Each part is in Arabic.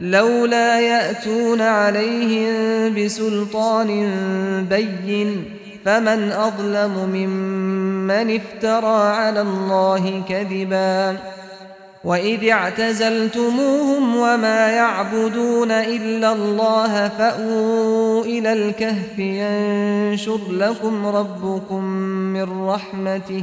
لولا يأتون عليهم بسلطان بين فمن أظلم ممن افترى على الله كذبا وإذ اعتزلتموهم وما يعبدون إلا الله فأووا إلى الكهف ينشر لكم ربكم من رحمته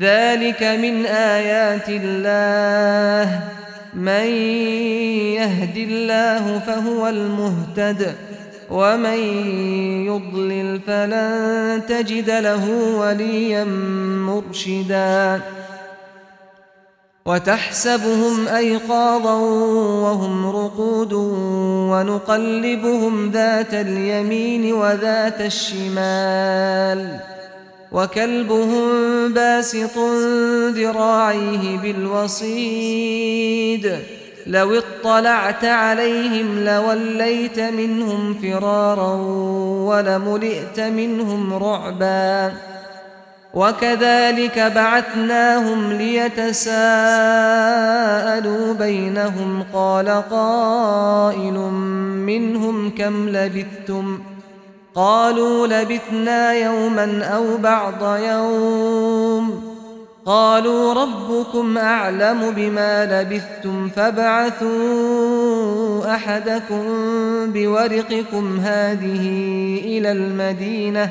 ذلك من آيات الله. من يهد الله فهو المهتد ومن يضلل فلن تجد له وليا مرشدا. وتحسبهم أيقاظا وهم رقود ونقلبهم ذات اليمين وذات الشمال. وكلبهم باسط ذراعيه بالوصيد. لو اطلعت عليهم لوليت منهم فرارا ولملئت منهم رعبا. وكذلك بعثناهم ليتساءلوا بينهم. قال قائل منهم كم لبثتم ۖ؟ قالوا لبثنا يوما أو بعض يوم. قالوا ربكم أعلم بما لبثتم فابعثوا أحدكم بورقكم هذه إلى المدينة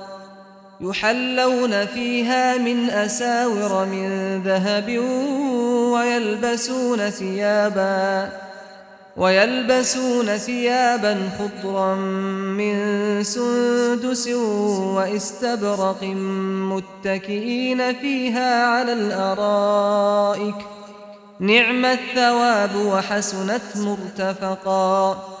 يحلون فيها من أساور من ذهب ويلبسون ثيابا ويلبسون ثيابا خضرا من سندس واستبرق متكئين فيها على الأرائك. نعم الثواب وحسنت مرتفقا.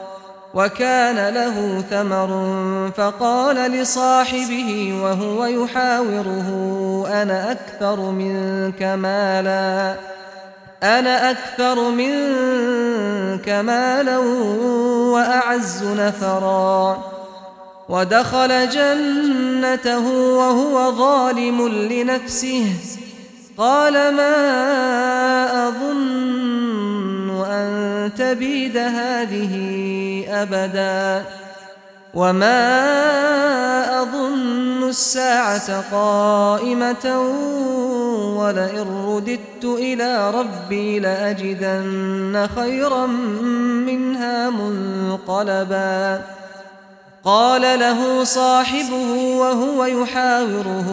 وكان له ثمر فقال لصاحبه وهو يحاوره أنا أكثر منك مالا؟ أنا أكثر منك مالا وأعز نفرا؟ ودخل جنته وهو ظالم لنفسه قال ما أظن أن تبيد هذه أبدا وما أظن الساعة قائمة ولئن رددت إلى ربي لأجدن خيرا منها منقلبا. قال له صاحبه وهو يحاوره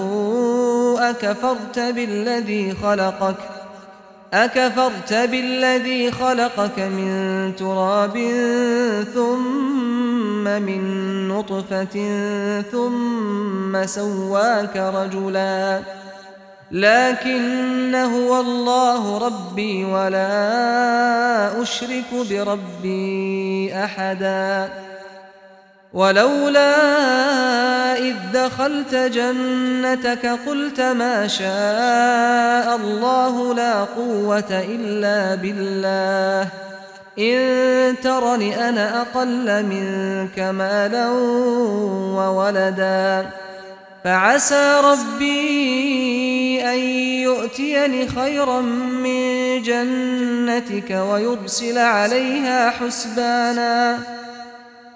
أكفرت بالذي خلقك؟ أكفرت بالذي خلقك من تراب ثم من نطفة ثم سواك رجلا. لكن هو الله ربي ولا أشرك بربي أحداً. ولولا إذ دخلت جنتك قلت ما شاء الله لا قوة إلا بالله. إن ترني أنا أقل منك مالا وولدا. فعسى ربي أن يؤتيني خيرا من جنتك ويرسل عليها حسبانا.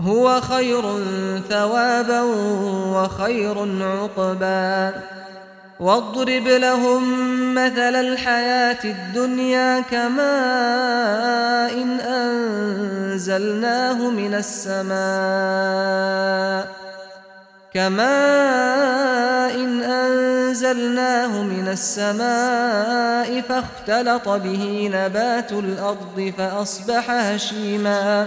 هو خير ثوابا وخير عقبا. واضرب لهم مثل الحياة الدنيا كماء إن أنزلناه من السماء. كماء إن أنزلناه من السماء فاختلط به نبات الأرض فأصبح هشيماً.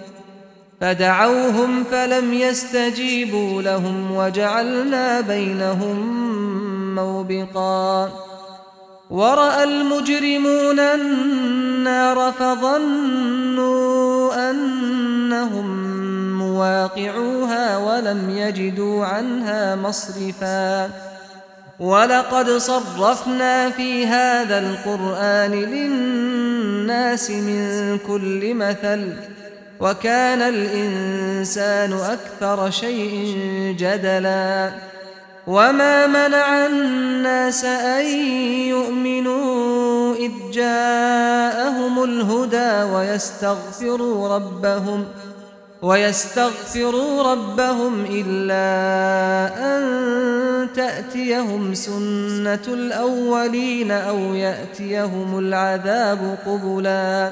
فدعوهم فلم يستجيبوا لهم وجعلنا بينهم موبقا. ورأى المجرمون النار فظنوا أنهم مواقعوها ولم يجدوا عنها مصرفا. ولقد صرفنا في هذا القرآن للناس من كل مثل. وكان الإنسان أكثر شيء جدلا. وما منع الناس أن يؤمنوا إذ جاءهم الهدى ويستغفروا ربهم ۖ ويستغفروا ربهم إلا أن تأتيهم سنة الأولين أو يأتيهم العذاب قبلا.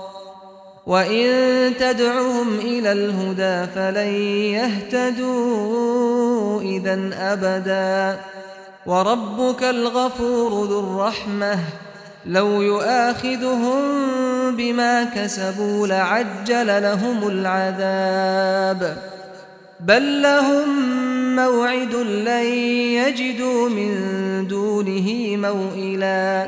وإن تدعهم إلى الهدى فلن يهتدوا إذا أبدا وربك الغفور ذو الرحمة لو يؤاخذهم بما كسبوا لعجل لهم العذاب بل لهم موعد لن يجدوا من دونه موئلا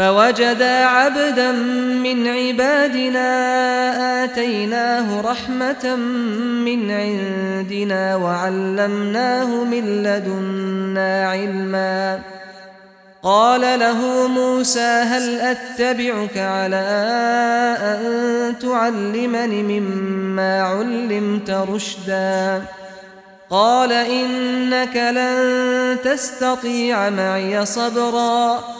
فوجدا عبدا من عبادنا آتيناه رحمة من عندنا وعلمناه من لدنا علما. قال له موسى هل أتبعك على أن تعلمني مما علمت رشدا؟ قال إنك لن تستطيع معي صبرا.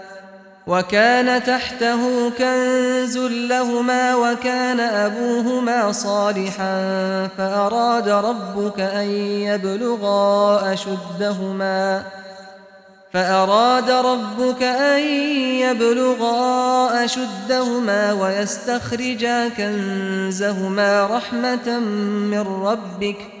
وكان تحته كنز لهما وكان أبوهما صالحا فأراد ربك أن يبلغا أشدهما فأراد ربك أن يبلغا أشدهما ويستخرجا كنزهما رحمة من ربك ۖ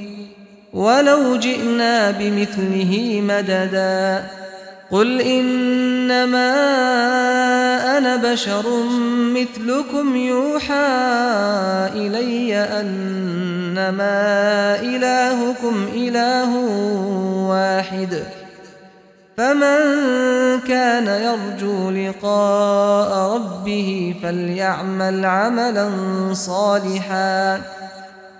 ولو جئنا بمثله مددا. قل إنما أنا بشر مثلكم يوحى إلي أنما إلهكم إله واحد. فمن كان يرجو لقاء ربه فليعمل عملا صالحا.